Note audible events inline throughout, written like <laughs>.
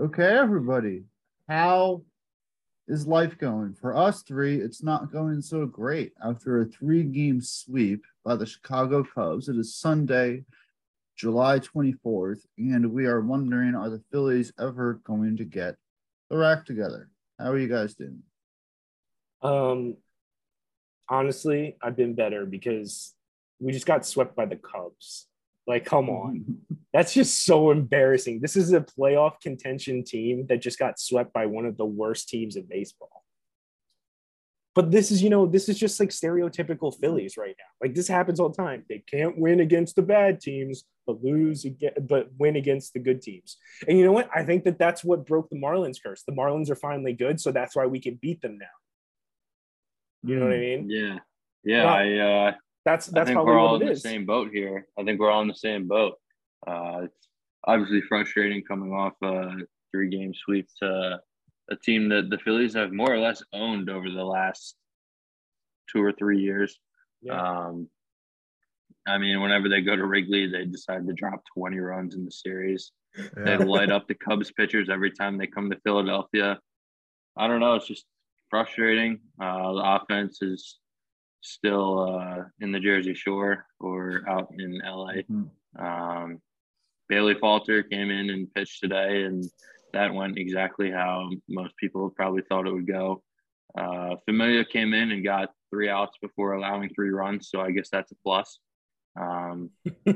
Okay, everybody. How is life going? For us three, it's not going so great. After a three game sweep by the Chicago Cubs, it is Sunday, July 24th, and we are wondering are the Phillies ever going to get the rack together? How are you guys doing? Um, honestly, I've been better because we just got swept by the Cubs. Like, come on. <laughs> That's just so embarrassing. This is a playoff contention team that just got swept by one of the worst teams in baseball. But this is, you know, this is just like stereotypical Phillies right now. Like this happens all the time. They can't win against the bad teams, but lose again, but win against the good teams. And you know what? I think that that's what broke the Marlins curse. The Marlins are finally good, so that's why we can beat them now. You know what I mean? Yeah. Yeah. I uh That's that's I think probably we're all what in it the same boat here. I think we're all in the same boat. Uh, it's obviously frustrating coming off a three game sweep to a team that the Phillies have more or less owned over the last two or three years. Yeah. Um, I mean, whenever they go to Wrigley, they decide to drop 20 runs in the series. They light up the Cubs pitchers every time they come to Philadelphia. I don't know. It's just frustrating. Uh, the offense is still uh, in the Jersey Shore or out in LA. Mhm. Um, Bailey Falter came in and pitched today, and that went exactly how most people probably thought it would go. Uh, Familia came in and got three outs before allowing three runs, so I guess that's a plus. Um, <laughs>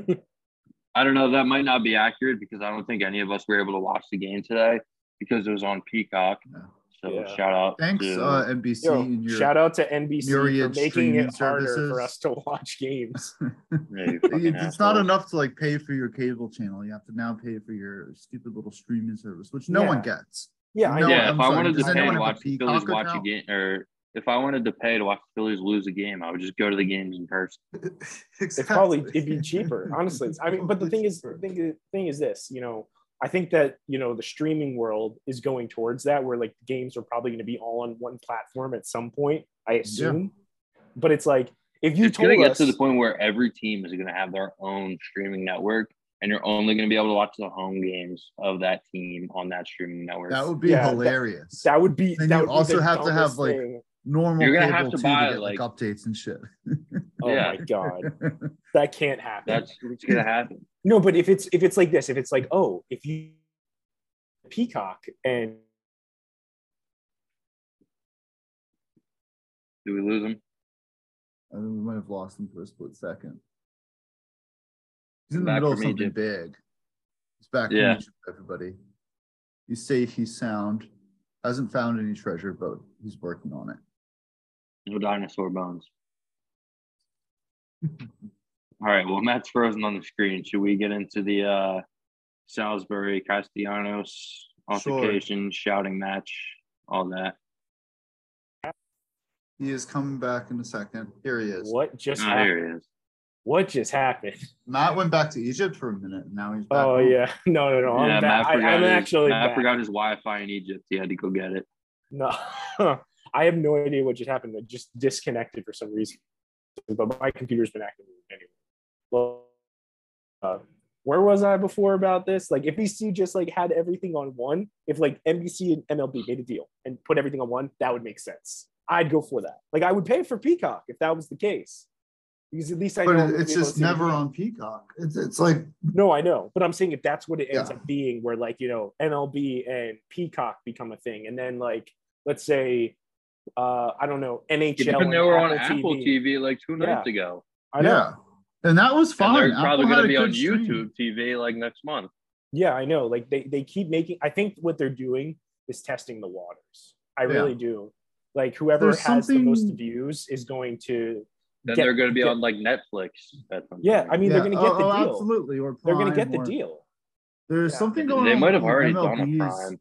I don't know. That might not be accurate because I don't think any of us were able to watch the game today because it was on Peacock. No. So Yeah. shout out. Thanks, to, uh, NBC Yo, and your shout out to NBC for making streaming it harder services. for us to <laughs> watch games. <laughs> Yeah, it's it's not enough to like pay for your cable channel. You have to now pay for your stupid little streaming service, which no one gets. Yeah, I No, yeah, I'm if I wanted does to pay anyone to a watch the Phillies Peacock watch a game, or if I wanted to pay to watch the Phillies lose a game, I would just go to the games in person. <laughs> It's probably it'd be cheaper, honestly. I mean, but the thing is, the thing, thing is this, you know, I think that you know the streaming world is going towards that, where like games are probably going to be all on one platform at some point. I assume, but it's like if you it's told going to get to the point where every team is going to have their own streaming network, and you're only going to be able to watch the home games of that team on that streaming network. That would be Yeah, hilarious. that would be. Then that you would be also the have to have, dumbest like, thing. Normal You're gonna have to too buy, get like, like- updates and shit. <laughs> Oh Yeah. my god, <laughs> that can't happen. That's what's going to happen. No, but if it's if it's like this, if it's like, oh, if you Peacock and Do we lose him I think we might have lost him for a split second. He's in the Back middle of something Egypt. big. He's back Yeah. from everybody. He's safe, he's sound. Hasn't found any treasure, but he's working on it. No dinosaur bones. <laughs> All right. Well, Matt's frozen on the screen. Should we get into the uh, Salisbury Castellanos altercation, shouting match, all that? He is coming back in a second. Here he is. what just Oh, happened? here he is. What just happened? Matt went back to Egypt for a minute, and now he's back. Oh home. yeah, <laughs> no, no, no. I'm, yeah, back. Matt I, forgot I'm his, actually Matt back. forgot his Wi-Fi in Egypt. He had to go get it. No, <laughs> I have no idea what just happened. It just disconnected for some reason. But my computer's been acting anyway. Well, uh, where was I before about this? Like, if NBC just like had everything on one, if like NBC and MLB made a deal and put everything on one, that would make sense. I'd go for that. Like, I would pay for Peacock if that was the case. Because at least I But know I'm it- gonna it's be able to just never on Peacock. It's it's like No, I know, but I'm saying if that's what it ends Yeah. up being, where like you know MLB and Peacock become a thing, and then like let's say, uh, I don't know NHL. Even they were on Apple Apple TV, like two nights ago. I know. yeah, and that was And fine. they're probably going to be on good stream. YouTube TV like next month. Yeah, I know. Like they they keep making. I think what they're doing is testing the waters. I Yeah. really do. Like whoever There's has the most views is going to. Then Get- they're going to be get- on like Netflix. At some Yeah, point. I mean Yeah, they're going to get oh, the oh, deal. Absolutely, or They're going to Prime get the deal. There's Yeah. something going they on. They might have with already done a prime.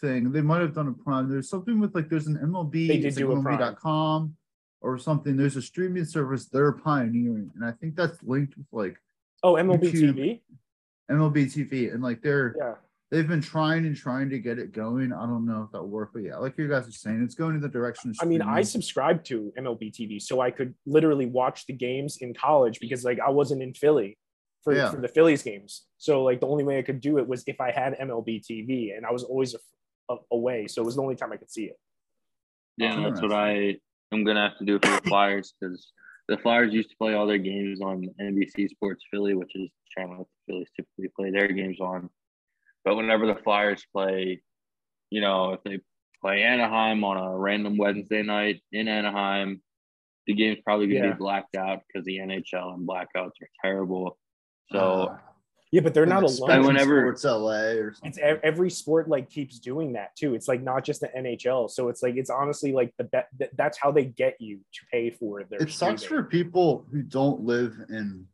Thing. They might have done a prime. There's something with like there's an MLB. They did it's like a. MLB.com or something. There's a streaming service they're pioneering, and I think that's linked with like Oh, MLB YouTube. TV. MLB TV, and like they're Yeah. they've been trying and trying to get it going. I don't know if that will work, but yeah, like you guys are saying, it's going in the direction. Of I mean, I subscribed to MLB TV so I could literally watch the games in college because like I wasn't in Philly for, Yeah. for the Phillies games. So like the only way I could do it was if I had MLB TV, and I was always away, so it was the only time I could see it. Yeah, Oh, that's what I am gonna have to do for the Flyers because the Flyers used to play all their games on NBC Sports Philly, which is the channel that the Phillies typically play their games on. But whenever the Flyers play, you know, if they play Anaheim on a random Wednesday night in Anaheim, the game's probably gonna Yeah. be blacked out because the NHL and blackouts are terrible. So Uh, Yeah, but they're not alone. Spectrum whenever- Sports LA or something. it's every sport like keeps doing that too. It's like not just the NHL. So it's like it's honestly like the bet that's how they get you to pay for their. it sucks for people who don't live in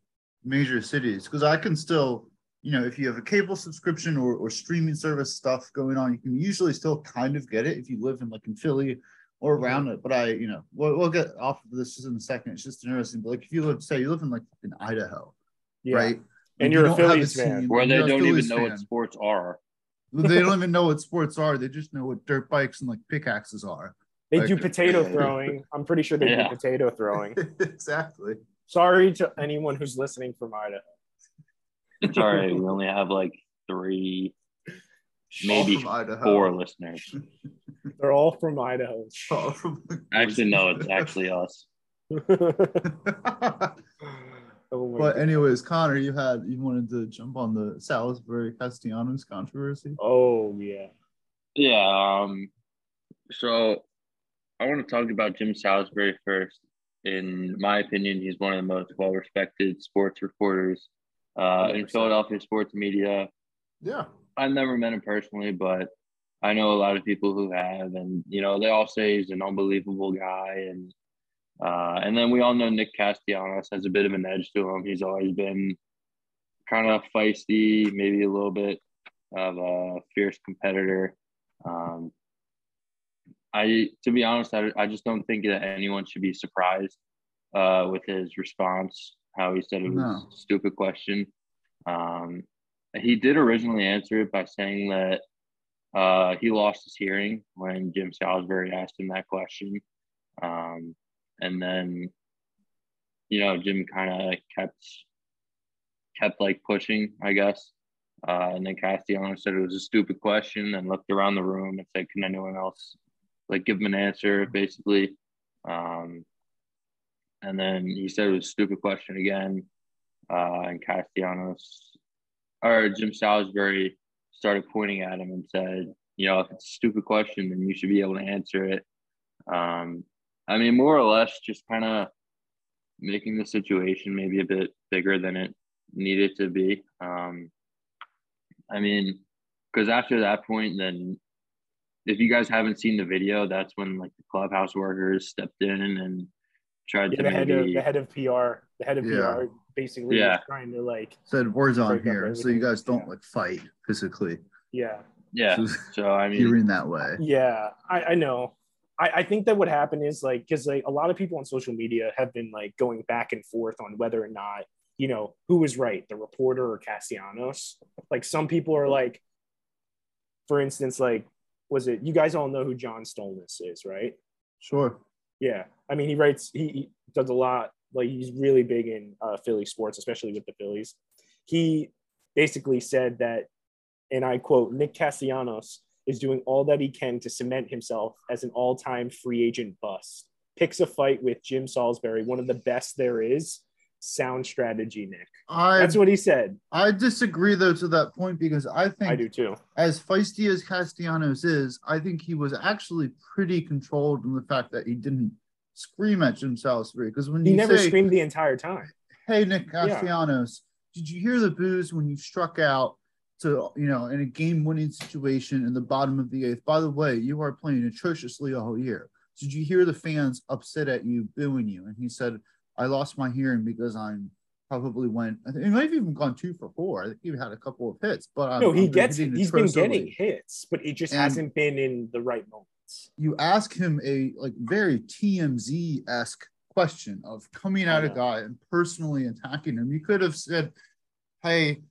major cities because I can still, you know, if you have a cable subscription or, or streaming service stuff going on, you can usually still kind of get it if you live in like in Philly or around it. But I, you know, we'll, we'll get off of this just in a second. It's just interesting. But like if you live, say you live in like in Idaho, yeah. right? And you you're a don't Phillies fan. where they don't Phillies even know fan. what sports are. they don't <laughs> even know what sports are. They just know what dirt bikes and like pickaxes are. They Like- do <laughs> potato throwing. I'm pretty sure they Yeah. do potato throwing. <laughs> exactly. Sorry to anyone who's listening from Idaho. It's all right. we only have like three, maybe All from Idaho. four listeners. They're all from Idaho. All from Actually, no, it's actually us. Oh But God. anyways, Connor, you had you wanted to jump on the Salisbury Castellanos controversy. oh yeah. Yeah. Um. So, I want to talk about Jim Salisbury first. In my opinion, he's one of the most well-respected sports reporters uh, in Philadelphia sports media. Yeah. I've never met him personally, but I know a lot of people who have, and you know, they all say he's an unbelievable guy, and uh, and then we all know Nick Castellanos has a bit of an edge to him. He's always been kind of feisty, maybe a little bit of a fierce competitor. Um, I, to be honest, I, I just don't think that anyone should be surprised uh, with his response. How he said it was No. a stupid question. Um, he did originally answer it by saying that uh, he lost his hearing when Jim Salisbury asked him that question. Um, and then, you know, Jim kind of kept kept like pushing, I guess. Uh, and then Castellanos said it was a stupid question and looked around the room and said, "Can anyone else like give him an answer?" Basically, um, and then he said it was a stupid question again. Uh, and Castellanos or Jim Salisbury started pointing at him and said, "You know, if it's a stupid question, then you should be able to answer it." Um, I mean, more or less, just kind of making the situation maybe a bit bigger than it needed to be. Um, I mean, because after that point, then if you guys haven't seen the video, that's when like the clubhouse workers stepped in and tried Yeah, to the head of the head of PR, the head of Yeah. PR basically Yeah. was trying to like, Said words on here, so you guys don't like fight physically. yeah, yeah. So So I <laughs> mean, hearing that way. yeah. I, I know. I, I think that what happened is like because like a lot of people on social media have been like going back and forth on whether or not you know who was right, the reporter or Castellanos. Like some people are like, for instance, like was it you guys all know who John Stolnis is, right? Sure. Yeah, I mean, he writes. He, he does a lot. Like he's really big in uh, Philly sports, especially with the Phillies. He basically said that, and I quote: "Nick Castellanos is doing all that he can to cement himself as an all-time free agent bust. Picks a fight with Jim Salisbury, one of the best there is. Sound strategy, Nick. I That's what he said. I disagree though to that point because I think I do too. as feisty as Castellanos is, I think he was actually pretty controlled in the fact that he didn't scream at Jim Salisbury. Because when He you never say, screamed the entire time. "Hey Nick Castellanos, did you hear the boos when you struck out to you know in a game-winning situation in the bottom of the eighth? By the way, you are playing atrociously all year. Did you hear the fans upset at you, booing you?" And he said, "I lost my hearing because I'm." Probably went. I think he might have even gone two for four. I think he had a couple of hits, but I'm, No, he I'm gets. He's been getting hits, but it just And- hasn't been in the right moments. you ask him a like very TMZ esque question of coming at a guy and personally attacking him. You could have said, "Hey,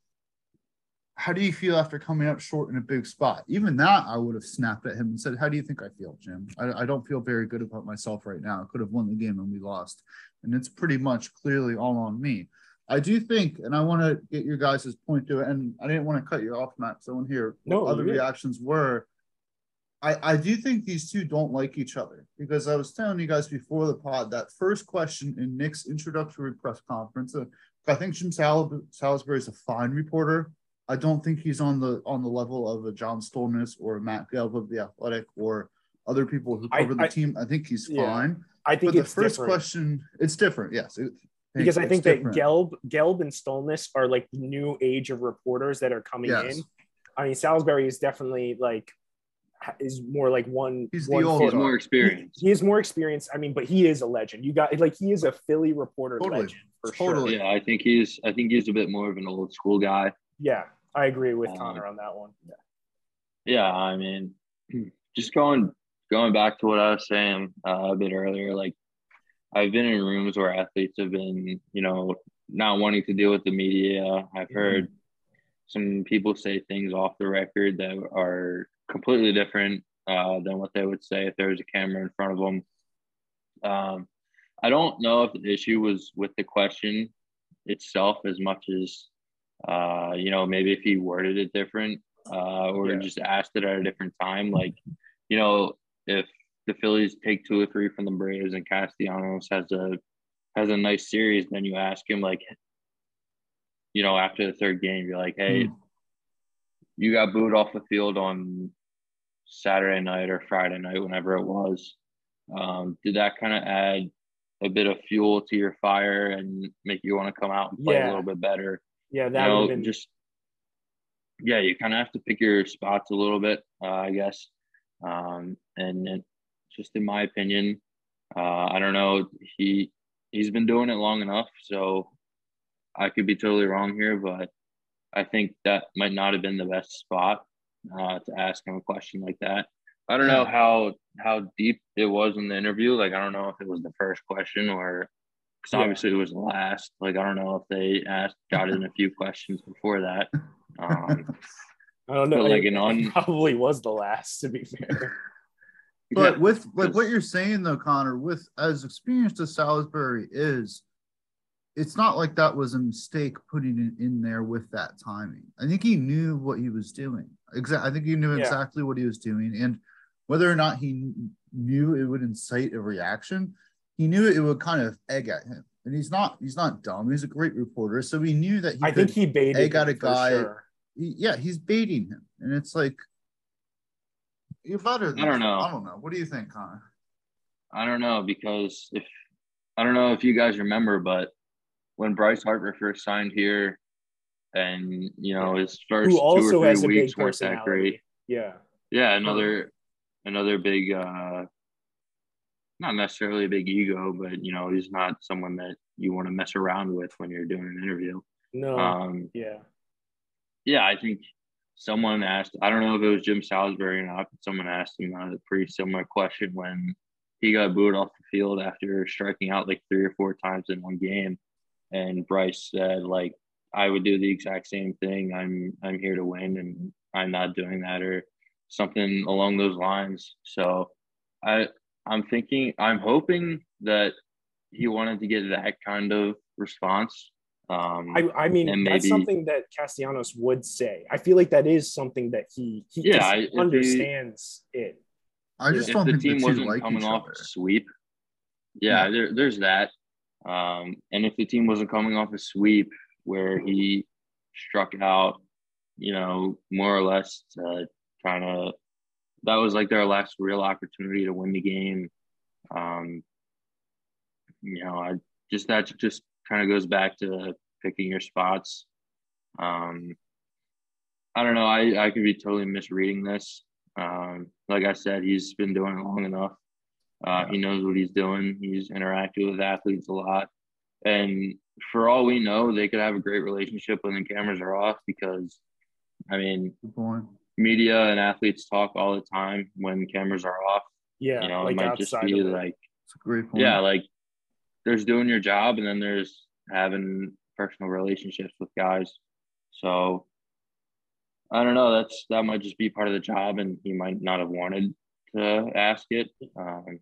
how do you feel after coming up short in a big spot?" Even that, I would have snapped at him and said, "How do you think I feel, Jim? I, I don't feel very good about myself right now. I could have won the game and we lost, and it's pretty much clearly all on me." I do think, and I want to get your guys' point to it, and I didn't want to cut you off, Matt, so I want to hear No, what other reactions were. I, I do think these two don't like each other because I was telling you guys before the pod that first question in Nick's introductory press conference. Uh, I think Jim Sal- Salisbury is a fine reporter. I don't think he's on the on the level of a John Stolnis or a Matt Gelb of the Athletic or other people who I- cover the I- team. I think he's Yeah. fine. I think But the first different. question, it's different. Yes, it- because I it's think that different. Gelb, Gelb and Stolnis are like the new age of reporters that are coming Yes. in. I mean, Salisbury is definitely like is more like one. He's the old foot- He's guard. more experienced. He is more experienced. I mean, but he is a legend. You got like he is a Philly reporter Totally. legend for Totally. sure. Yeah, I think he's I think he's a bit more of an old school guy. Yeah, I agree with Um, Connor on that one. Yeah, yeah, I mean, <clears throat> just going going back to what I was saying uh, a bit earlier, like I've been in rooms where athletes have been, you know, not wanting to deal with the media. I've heard some people say things off the record that are completely different uh, than what they would say if there was a camera in front of them. Um, I don't know if the issue was with the question itself as much as, uh, you know, maybe if he worded it different uh, or Yeah. just asked it at a different time. Like, you know, if the Phillies take two or three from the Braves and Castellanos has a has a nice series, then you ask him like, you know, after the third game, you're like, hey, you got booed off the field on Saturday night or Friday night, whenever it was. Um, did that kind of add a bit of fuel to your fire and make you want to come out and play Yeah. a little bit better? Yeah, that would know, have been just yeah, you kind of have to pick your spots a little bit, uh, I guess. Um, and it, just in my opinion, uh, I don't know. He he's been doing it long enough, so I could be totally wrong here, but I think that might not have been the best spot uh, to ask him a question like that. I don't know how how deep it was in the interview. Like I don't know if it was the first question or because Yeah. obviously it was the last. Like I don't know if they asked got in a few questions before that. Um, <laughs> I don't know. like, it, an un- it probably was the last, to be fair. <laughs> But yeah, with like what you're saying though, Connor, with as experienced as Salisbury is, it's not like that was a mistake putting it in there with that timing. I think he knew what he was doing. Exactly. I think he knew Yeah. exactly what he was doing, and whether or not he knew it would incite a reaction, he knew it would kind of egg at him. And he's not he's not dumb. He's a great reporter, so he knew that he I think he baited egg out him a guy- sure. he- yeah, he's baiting him, and it's like you're better. Than I don't know. I don't know. What do you think, Connor? I don't know because if I don't know if you guys remember, but when Bryce Harper first signed here, and you know his first Who two also or has three a big weeks weren't that great. Yeah. Yeah, another another big uh not necessarily a big ego, but you know, he's not someone that you want to mess around with when you're doing an interview. No. Um yeah. yeah, I think someone asked I don't know if it was Jim Salisbury or not, but someone asked him a pretty similar question when he got booed off the field after striking out like three or four times in one game. And Bryce said, like, I would do the exact same thing. I'm I'm here to win and I'm not doing that or something along those lines. So I I'm thinking I'm hoping that he wanted to get that kind of response. Um I, I mean, And that's something that Castellanos would say. I feel like that is something that he he Yeah, just I- if he- understands it. I just if don't the think team the two wasn't like coming each off other. a sweep, yeah, There, there's that. Um, and if the team wasn't coming off a sweep where he struck out, you know, more or less trying to kind of that was like their last real opportunity to win the game. Um, you know, I just that just kind of goes back to picking your spots. Um, I don't know. I, I could be totally misreading this. Um, like I said, he's been doing it long enough. Uh, He knows what he's doing. He's interacted with athletes a lot. And for all we know, they could have a great relationship when the cameras are off because, I mean, Good point. Media and athletes talk all the time when cameras are off. Yeah. you know, like it might just be like, a great point. yeah, like there's doing your job and then there's having personal relationships with guys. So I don't know. That's that might just be part of the job, and he might not have wanted to ask it. Um,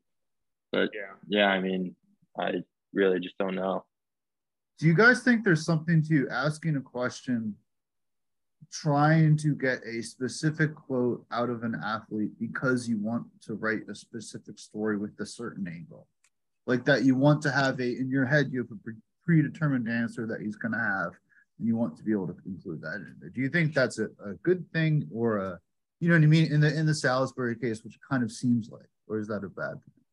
but yeah. yeah, I mean, I really just don't know. Do you guys think there's something to asking a question, trying to get a specific quote out of an athlete because you want to write a specific story with a certain angle? Like that you want to have a in your head, you have a pre- predetermined answer that he's going to have, and you want to be able to include that in there. Do you think that's a, a good thing or a, you know what I mean? In the in the Salisbury case, which kind of seems like, or is that a bad thing?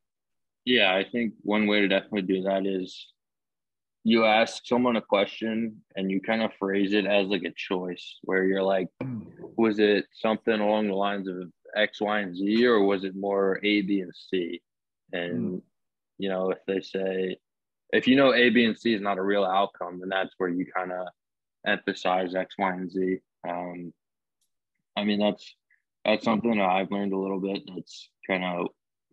Yeah, I think one way to definitely do that is you ask someone a question and you kind of phrase it as like a choice where you're like, was it something along the lines of X, Y, and Z, or was it more A, B, and C? And, mm. you know, if they say, if you know A, B, and C is not a real outcome, then that's where you kind of emphasize X, Y, and Z. Um, I mean, that's that's something that I've learned a little bit. That's kind of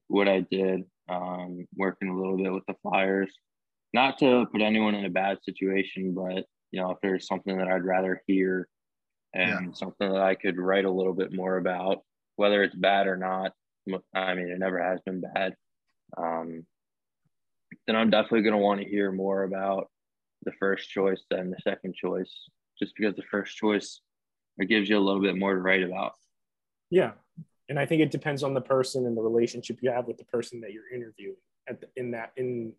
what I did, um, working a little bit with the Flyers not to put anyone in a bad situation, but you know, if there's something that I'd rather hear and yeah. something that I could write a little bit more about, whether it's bad or not, I mean, it never has been bad. Um, then I'm definitely going to want to hear more about the first choice than the second choice, just because the first choice it gives you a little bit more to write about. Yeah, and I think it depends on the person and the relationship you have with the person that you're interviewing at the, in that in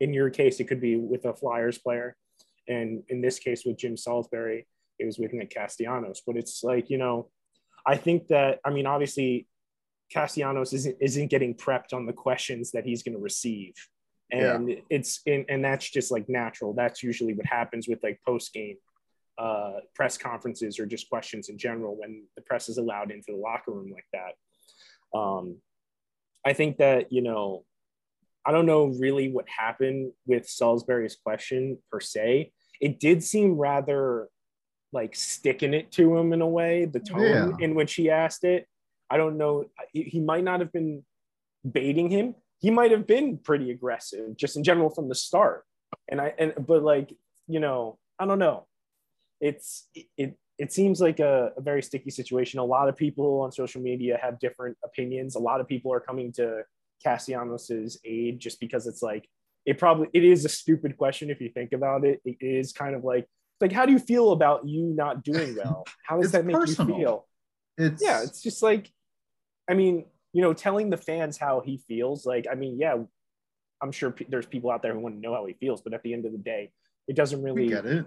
in your case, it could be with a Flyers player. And in this case, with Jim Salisbury, it was with Nick Castellanos. But it's like, you know, I think that, I mean, obviously, Castellanos isn't, isn't getting prepped on the questions that he's going to receive. And yeah. it's, and, and that's just like natural. That's usually what happens with like post game uh, press conferences or just questions in general when the press is allowed into the locker room like that. Um, I think that, you know, I don't know really what happened with Salisbury's question per se. It did seem rather like sticking it to him in a way, the tone yeah. in which he asked it. I don't know. He might not have been baiting him. He might have been pretty aggressive just in general from the start. And I, and, but like, you know, I don't know. It's, it, it seems like a, a very sticky situation. A lot of people on social media have different opinions. A lot of people are coming to Castellanos's aid just because it's like it probably it is a stupid question if you think about it. It is kind of like like how do you feel about you not doing well? <laughs> How does that make personal. you feel? It's yeah, it's just like I mean, you know, telling the fans how he feels. Like, I mean, yeah, I'm sure p- there's people out there who want to know how he feels, but at the end of the day, it doesn't really we get it.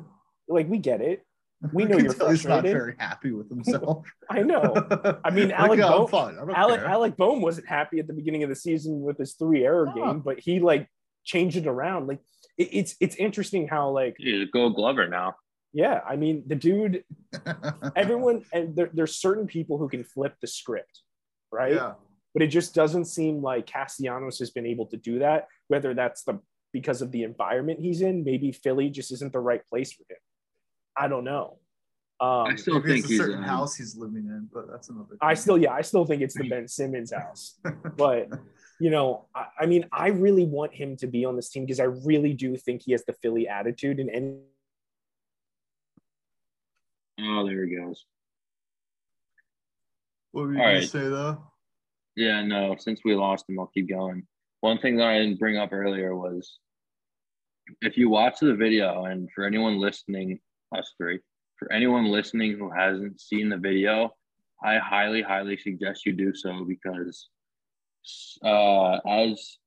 Like, we get it. We <laughs> know you're frustrated. He's not very happy with <laughs> himself. I know. <laughs> I mean, Alec, like, Bohm, Alec, Alec Bohm wasn't happy at the beginning of the season with his three error game, but he like changed it around. Like it, it's it's interesting how like he's a Gold Glover now. Yeah, I mean the dude. everyone and there, there's certain people who can flip the script, right? Yeah. But it just doesn't seem like Castellanos has been able to do that. Whether that's the because of the environment he's in, maybe Philly just isn't the right place for him. I don't know. Um, I still think it's a certain um, house he's living in, but that's another. Thing. I still, yeah, I still think it's the Ben Simmons house. but you know, I, I, mean, I really want him to be on this team because I really do think he has the Philly attitude. And, and oh, there he goes. What were you going right. to say though? Yeah, no. Since we lost him, I'll keep going. One thing that I didn't bring up earlier was if you watch the video, and for anyone listening, us three, for anyone listening who hasn't seen the video, I highly, highly suggest you do so because uh, as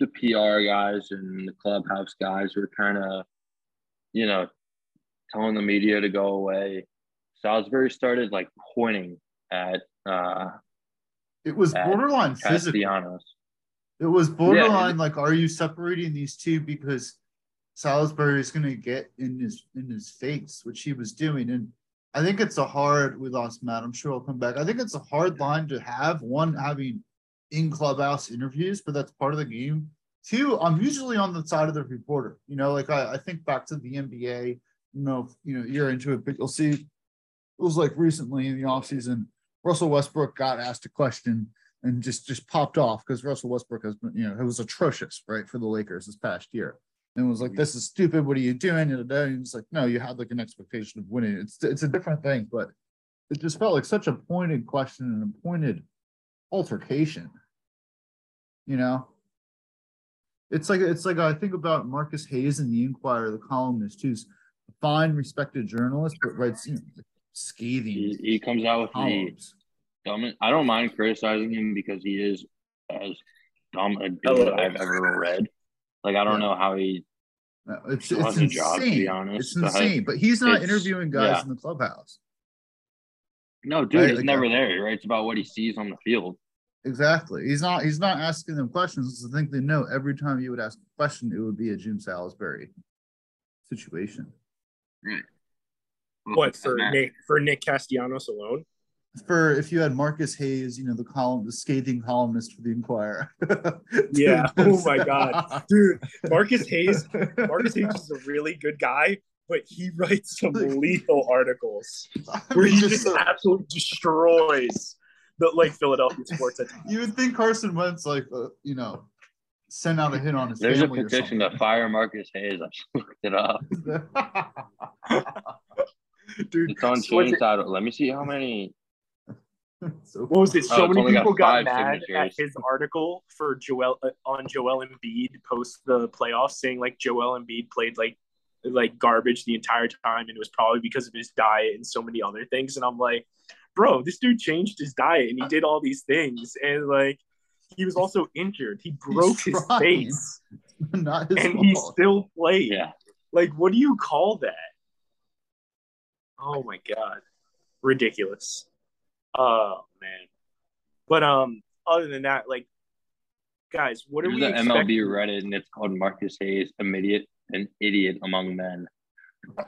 the PR guys and the clubhouse guys were kind of, you know, telling the media to go away, Salisbury started like pointing at. Uh, it was borderline physical. It was borderline yeah, like, are you separating these two because Salisbury is going to get in his in his face, which he was doing. And I think it's a hard. We lost Matt. I'm sure he'll come back. I think it's a hard line to have. One having in clubhouse interviews, but that's part of the game. Two, I'm usually on the side of the reporter. You know, like I, I think back to the NBA. You know, you know, you're into it, but you'll see. It was like recently in the offseason, Russell Westbrook got asked a question and just just popped off because Russell Westbrook has been, you know, it was atrocious, right, for the Lakers this past year and was like. "This is stupid. What are you doing?" And uh, it's like, "No, you had like an expectation of winning. It's it's a different thing." But it just felt like such a pointed question and a pointed altercation. You know. It's like it's like I think about Marcus Hayes in the Inquirer, the columnist, who's a fine, respected journalist, but writes you know, like scathing He, he comes out with the columns. dumb. I don't mind criticizing him because he is as dumb a dude I've ever read. Like I don't Yeah. know how he. No, It's it's has a job, to be insane. honest, It's but insane. But he's not interviewing guys yeah. in the clubhouse. No, dude, Right, he's like never uh, there. He writes about what he sees on the field. Exactly. He's not he's not asking them questions. I think they know every time you would ask a question, it would be a Jim Salisbury situation. Right. What for Nick for Nick Castellanos alone? For if you had Marcus Hayes, you know, the column the scathing columnist for the Inquirer. <laughs> Yeah. Oh my God. <laughs> Dude, Marcus Hayes, Marcus Hayes is a really good guy, but he writes some lethal articles where he just absolutely destroys the like Philadelphia sports. at you would think Carson Wentz like uh, you know send out a hit on his There's a family or petition to fire Marcus Hayes. I just looked it up. <laughs> Dude, It's on was it- Let me see how many. <laughs> so what was it? Oh, So it's many only got people got five mad at his article for Joel uh, on Joel Embiid post the playoffs, saying like Joel Embiid played like like garbage the entire time, and it was probably because of his diet and so many other things. And I'm like, bro, this dude changed his diet and he did all these things, and like he was also injured. He broke his trying. face, <laughs> not his and he still played. Yeah. Like, what do you call that? Oh my god, ridiculous. Oh man. But um, other than that, like, guys, what are There's we an expecting? MLB Reddit, and it's called Marcus Hayes, an idiot, an idiot among men. <laughs>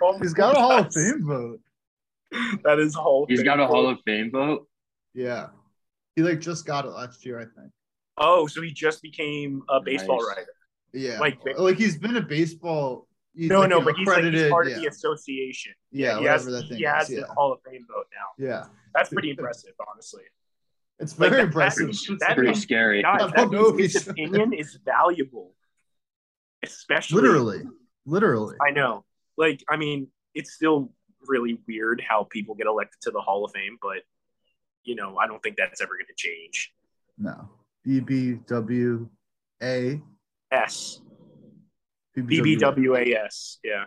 Oh He's my got a Hall of. Fame vote. That is Hall. of He's Fame got a vote. Hall of Fame vote. Yeah. He like just got it last year, I think. Oh, so he just became a baseball Nice. writer. Yeah. Like- Like, he's been a baseball. He's No, like no, but he's like he's part yeah. of the association. Yeah, he has, whatever that thing he has is, the. Hall of Fame vote now. Yeah. That's pretty impressive, honestly. It's Like, very that- impressive. that- It's that pretty means- scary. Guys, I that don't means his opinion is valuable, especially Literally. Literally. I know. Like, I mean, it's still really weird how people get elected to the Hall of Fame, but you know, I don't think that's ever going to change. No. BBWA. S BBWAS, yeah,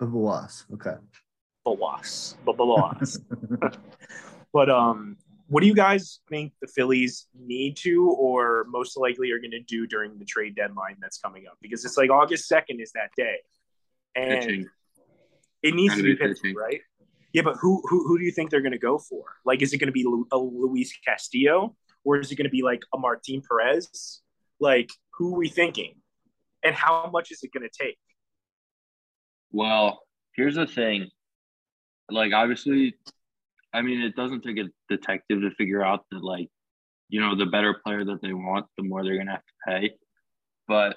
BBWAS. Okay. Bawas, Bawas. <laughs> <laughs> but um, what do you guys think the Phillies need to, or most likely are going to do during the trade deadline that's coming up? Because it's like August second is that day, and Pitching. it needs Gotta to be be pitching, pitching. right? Yeah, but who who who do you think they're going to go for? Like, is it going to be Lu- a Luis Castillo, or is it going to be like a Martin Perez? Like, who are we thinking? And how much is it going to take? Well, here's the thing. Like, obviously, I mean, it doesn't take a detective to figure out that, like, you know, the better player that they want, the more they're gonna have to pay. But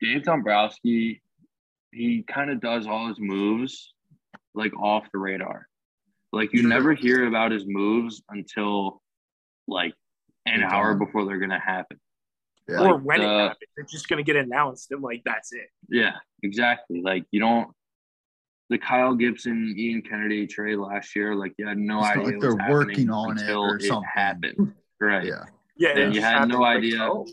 Dave Dombrowski, he kind of does all his moves like off the radar. Like you never hear about his moves until like an hour before they're gonna happen. Yeah. or Like, when it uh, happens, it's just going to get announced, and like that's it. Yeah, exactly. Like you don't the Kyle Gibson, Ian Kennedy trade last year, like you had no It's not idea like they're was working on it until or it something. happened. <laughs> Right. Yeah. Yeah, Then it you had no like, idea. oh,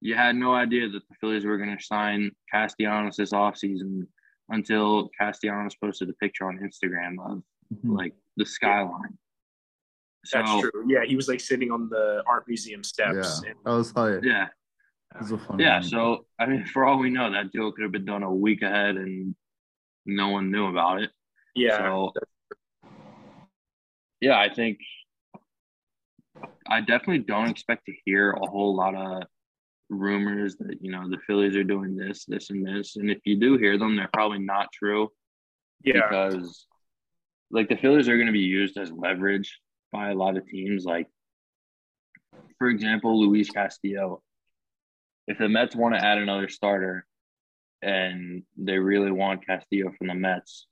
You had no idea that the Phillies were gonna sign Castellanos this offseason until Castellanos posted a picture on Instagram of Mhm. like the skyline. That's So, true. Yeah, he was like sitting on the art museum Yeah. steps. And, That was high. Yeah. That was a fun Yeah. one. So I mean, for all we know, that deal could have been done a week ahead and no one knew about it. yeah, So, yeah, I think I definitely don't expect to hear a whole lot of rumors that you know the Phillies are doing this, this, and this. And if you do hear them, they're probably not true yeah, because, like, the Phillies are going to be used as leverage by a lot of teams. Like, for example, Luis Castillo. If the Mets want to add another starter, and they really want Castillo from the Mets,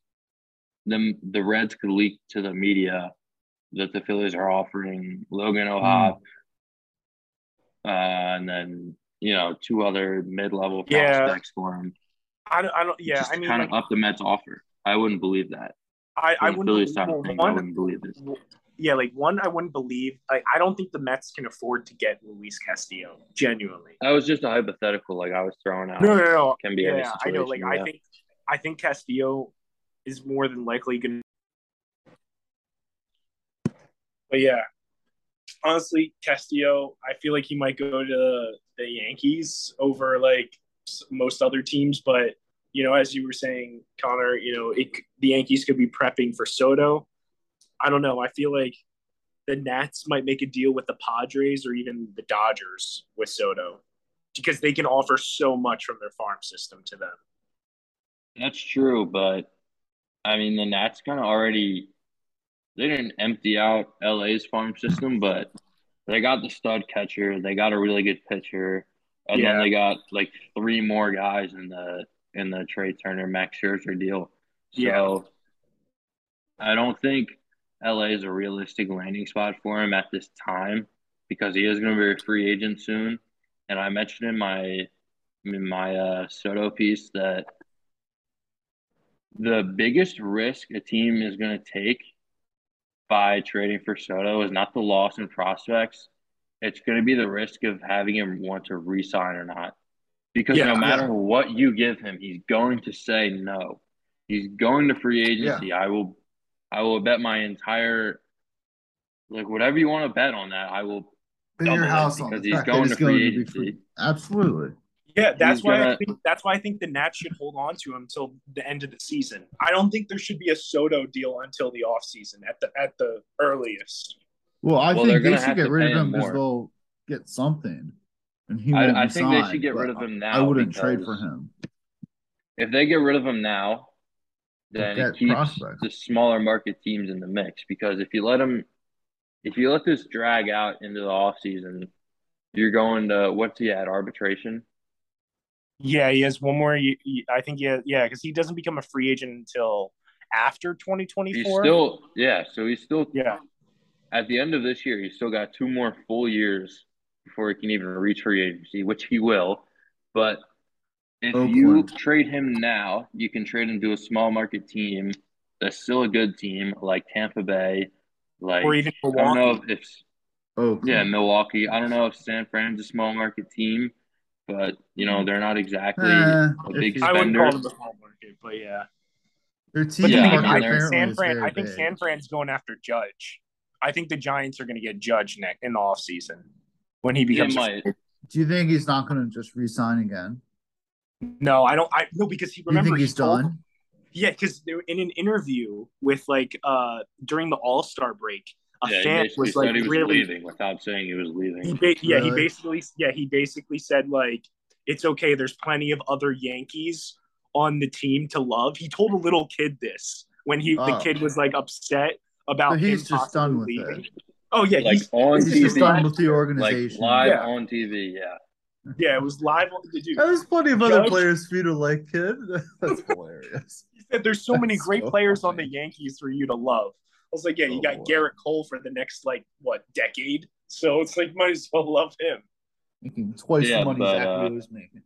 then the Reds could leak to the media that the Phillies are offering Logan O'Hoppe, uh, and then you know two other mid-level Yeah. prospects for him. I don't, I don't. Yeah, just I mean, kind of up the Mets offer. I wouldn't believe that. I, I wouldn't. Well, things, I one, wouldn't believe it. Yeah, like one, I wouldn't believe. Like, I don't think the Mets can afford to get Luis Castillo. Genuinely, That was just a hypothetical, like I was throwing out. no, no, no. Can be any yeah, I know. Like, yeah. I think, I think Castillo is more than likely going. to But yeah, honestly, Castillo, I feel like he might go to the Yankees over like most other teams. But you know, as you were saying, Connor, you know, it, the Yankees could be prepping for Soto. I don't know. I feel like the Nats might make a deal with the Padres or even the Dodgers with Soto because they can offer so much from their farm system to them. That's true, but I mean the Nats kind of already they didn't empty out LA's farm system, but they got the stud catcher, they got a really good pitcher, and then they got like three more guys in the in the Trea Turner Max Scherzer deal. So Yeah. I don't think LA is a realistic landing spot for him at this time because he is going to be a free agent soon. And I mentioned in my in my uh, Soto piece that the biggest risk a team is going to take by trading for Soto is not the loss in prospects. It's going to be the risk of having him want to re-sign or not. Because Yeah. no matter what you give him, he's going to say no. He's going to free agency. I will I will bet my entire like whatever you want to bet on that. I will Bet your house on because the he's fact going to free going to be agency. free. Absolutely. Yeah, that's He's why I gonna- think that's why I think the Nats should hold on to him until the end of the season. I don't think there should be a Soto deal until the offseason at the at the earliest. Well, I Well, think they should get rid of him him because they'll get something, and he won't I, I be think they should get rid of him now. I wouldn't trade for him. If they get rid of him now, then it keeps prospects. the smaller market teams in the mix. Because if you let them if you let this drag out into the offseason, you're going to what's he at arbitration? Yeah, he has one more. ye- ye- I think yeah, yeah, because he doesn't become a free agent until after twenty twenty He's still yeah, so he's still yeah, at the end of this year. He's still got two more full years before he can even reach free agency, which he will. But if you trade him now, you can trade him to a small market team that's still a good team like Tampa Bay, like or even I don't know if it's Oh, yeah Milwaukee. I don't know if San Fran's a small market team, but you know they're not exactly Eh, a big you- I wouldn't spender. call them a small market, but yeah. Their But team Yeah, I mean, I, think San is Fran. I think big. San Fran's going after Judge. I think the Giants are going to get Judge next in the offseason when he becomes. Do you think he's not going to just resign again? No, I don't. I no because he Do remember think he he's told- done? Yeah, because in an interview with like uh during the All Star break, a Yeah, fan basically was like he was really. leaving without saying he was leaving. He ba- yeah, he basically yeah he basically said like it's okay. There's plenty of other Yankees on the team to love. He told a little kid this when he the Oh. kid was like upset about So he's him just done with leaving. it. Oh yeah, like he's, on He's just done with the like organization. live Yeah. on TV. Yeah, yeah, it was live on the dude. There's plenty of other Judge- players for you to like, kid. <laughs> That's hilarious. He said there's so many great so players on the Yankees for you to love. I was like, yeah, you Oh, got boy. Gerrit Cole for the next like what decade, so it's like might as well love him. Making twice Yeah, the money but, Zack uh, Wheeler's making.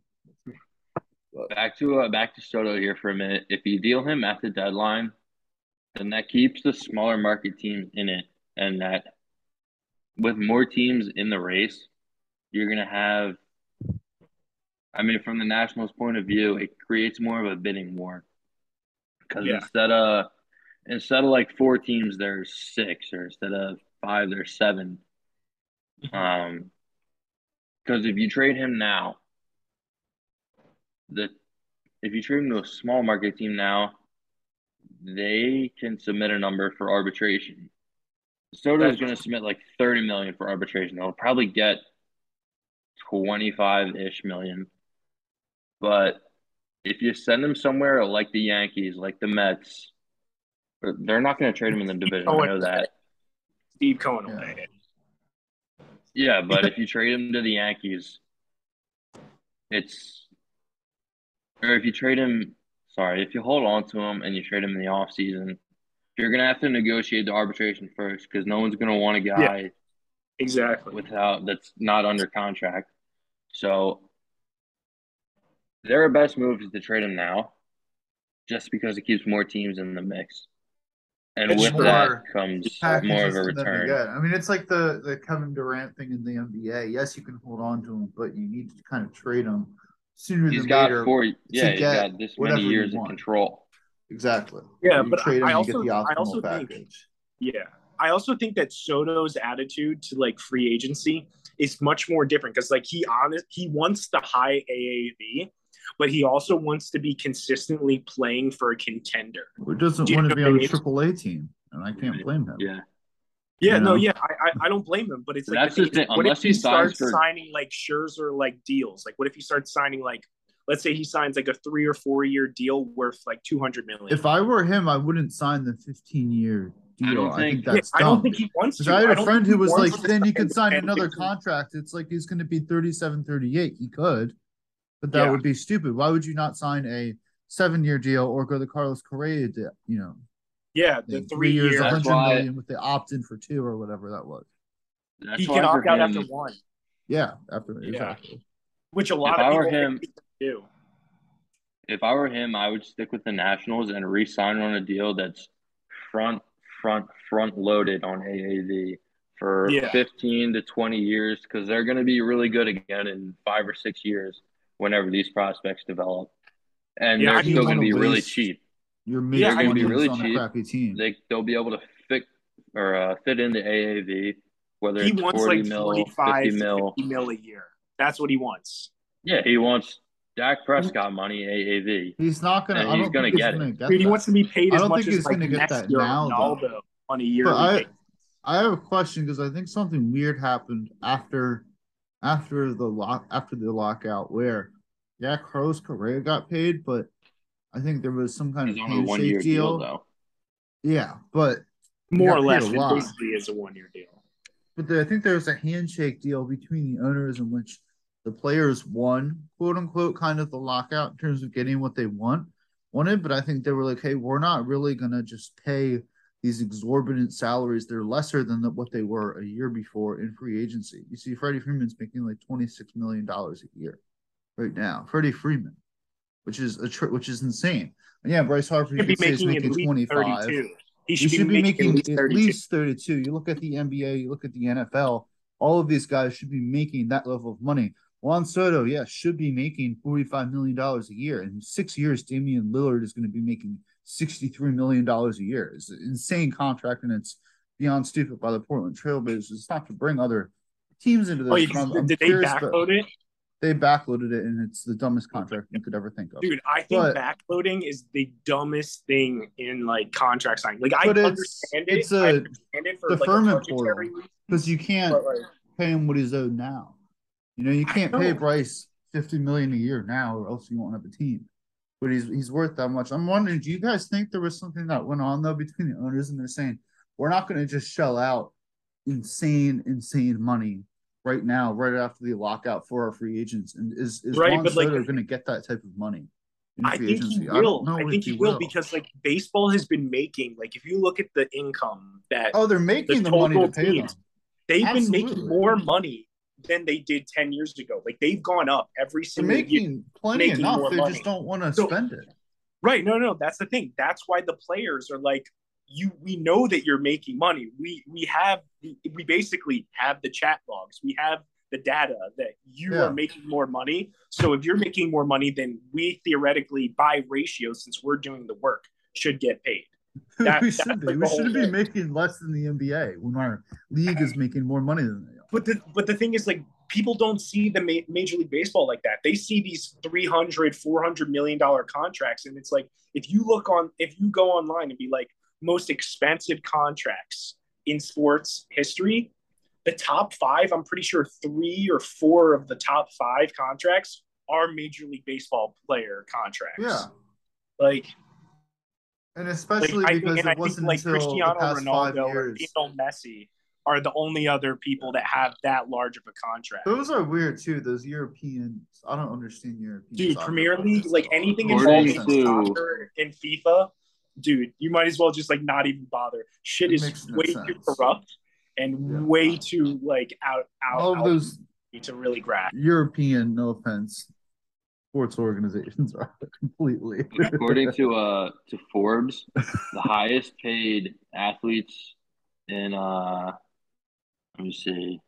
back to uh, back to Soto here for a minute. If you deal him at the deadline, then that keeps the smaller market teams in it, and that with more teams in the race, you're gonna have. I mean, from the Nationals' point of view, it creates more of a bidding war because Yeah. instead of instead of like four teams, there's six, or instead of five, there's seven. Um, because if you trade him now, the if you trade him to a small market team now, they can submit a number for arbitration. Soto is going to submit like thirty million for arbitration. They'll probably get twenty five ish million, but if you send him somewhere like the Yankees, like the Mets, they're not going to trade him in the division. I know that. Steve Cohen will Yeah. it. Yeah, but if <laughs> you trade him to the Yankees, it's or if you trade him, sorry, if you hold on to him and you trade him in the offseason, you're gonna have to negotiate the arbitration first because no one's gonna want a guy Exactly. without that's not under contract. So their best move is to trade him now, just because it keeps more teams in the mix. And It's with more that comes more of a return. get. I mean, it's like the the Kevin Durant thing in the NBA. Yes, you can hold on to him, but you need to kind of trade him sooner He's than got later. four. Yeah, he's get got this many years of control. Exactly. Yeah, You but trade him I and also- get the I optimal also think- Yeah. I also think that Soto's attitude to like free agency is much more different because like he honest he wants the high AAV, but he also wants to be consistently playing for a contender. Who doesn't Do want to be on a mean? triple A team? And I can't blame him. Yeah. Yeah, You no, yeah, I, I I don't blame him, but it's like That's the the thing, what unless if he he starts for- signing like Scherzer like deals? Like, what if he starts signing like, let's say he signs like a three or four year deal worth like two hundred million? If I were him, I wouldn't sign the 15 year deal. I I, don't think think- Yeah, that's I don't think he wants to. I had a friend who was like, then you sign could sign another 15. contract. It's like he's going to be 37, 38. He could, but that Yeah. would be stupid. Why would you not sign a seven year deal or go the Carlos Correa deal? You know, Yeah, the like three years, years. That's 100 why- million with the opt in for two or whatever that was. That's He can opt out him, after one, Yeah, after Yeah. exactly. which a lot If I of were people him- do. If I were him, I would stick with the Nationals and re-sign on a deal that's front, front, front loaded on AAV for Yeah. 15 to 20 years because they're going to be really good again in five or six years whenever these prospects develop. And Yeah, they're still going to be really cheap. You're Yeah, making I gonna be really on a cheap. crappy team. They they'll be able to fit or uh, fit the AAV whether He it's wants 40 like mil, 45 50 mil. 50 mil a year. That's what he wants. Yeah, he wants Dak Prescott money AAV. He's not gonna. And I he's gonna get it. gonna get Dude, he wants to be paid I as don't much think he's as like gonna get next that year now, though. Ronaldo on a yearly I. I have a question because I think something weird happened after, after the lock after the lockout where, yeah, Carlos Correa got paid, but I think there was some kind He's of on one year handshake deal deal. though. Yeah, but More or less, a it basically is a one year deal. but the, I think there was a handshake deal between the owners in which the players won, quote unquote, kind of the lockout in terms of getting what they want wanted. But I think they were like, hey, we're not really gonna just pay these exorbitant salaries. They're lesser than the, what they were a year before in free agency. You see, Freddie Freeman's making like twenty six million dollars a year right now. Freddie Freeman, which is a tr- which is insane. And yeah, Bryce Harper should be making making twenty five. 32. He should, should be making at at least 32. You look at the NBA, you look at the NFL, all of these guys should be making that level of money. Juan Soto, yeah, should be making $45 million a year. In six years, Damian Lillard is going to be making $63 million a year. It's an insane contract, and it's beyond stupid by the Portland Trailblazers. It's not to bring other teams into this. Oh, you, I'm- I'm did they curious, backload it? They backloaded it, and it's the dumbest contract you could ever think of. Dude, I think But- backloading is the dumbest thing in like contract signing. Like I But it's- understand it. it's a understand it for like deferment a portal. Because you can't but like pay him what he's owed now. You know, you can't pay. Bryce fifty million a year now, or else you won't have a team. But he's he's worth that much. I'm wondering, do you guys think there was something that went on though between the owners and they're saying we're not going to just shell out insane, insane money right now, right after the lockout for our oh free agents? And is is Right, Juan but, like, going to get that type of money? in I free think he will. I, think he will, because like baseball has been making like if you look at the income that oh, they're making the, money to pay them. teams, they've been making more money than they did 10 years ago. Like they've gone up every They're single year. making plenty making enough. more They money. just don't want to So- spend it. Right. No, no, that's the thing. That's why the players are like, you we know that you're making money. We we have we basically have the chat logs. We have the data that you Yeah. are making more money. So if you're making more money, then we theoretically by ratio, since we're doing the work, should get paid. <laughs> That- we should be. like We shouldn't be making less than the NBA when our league is <clears throat> making more money than they. But the but the thing is like people don't see the ma- major league baseball like that. They see these 300 400 million dollar contracts and it's like if you look on if you go online and be like most expensive contracts in sports history, the top 5, I'm pretty sure 3 or 4 of the top 5 contracts are major league baseball player contracts. Yeah, Like and especially I think, because and I it think wasn't like until Cristiano the past five Ronaldo or years. Lionel Messi are the only other people that have that large of a contract. Those are weird too. Those Europeans, I don't understand European. dude, Premier League, like anything According involving soccer and FIFA, dude, you might as well just like not even bother. Shit It is makes no way too corrupt and Yeah. way too like out out, all of out those to really grasp. European, no offense, sports organizations are <laughs> completely. According to uh to Forbes, the highest paid athletes in uh let me see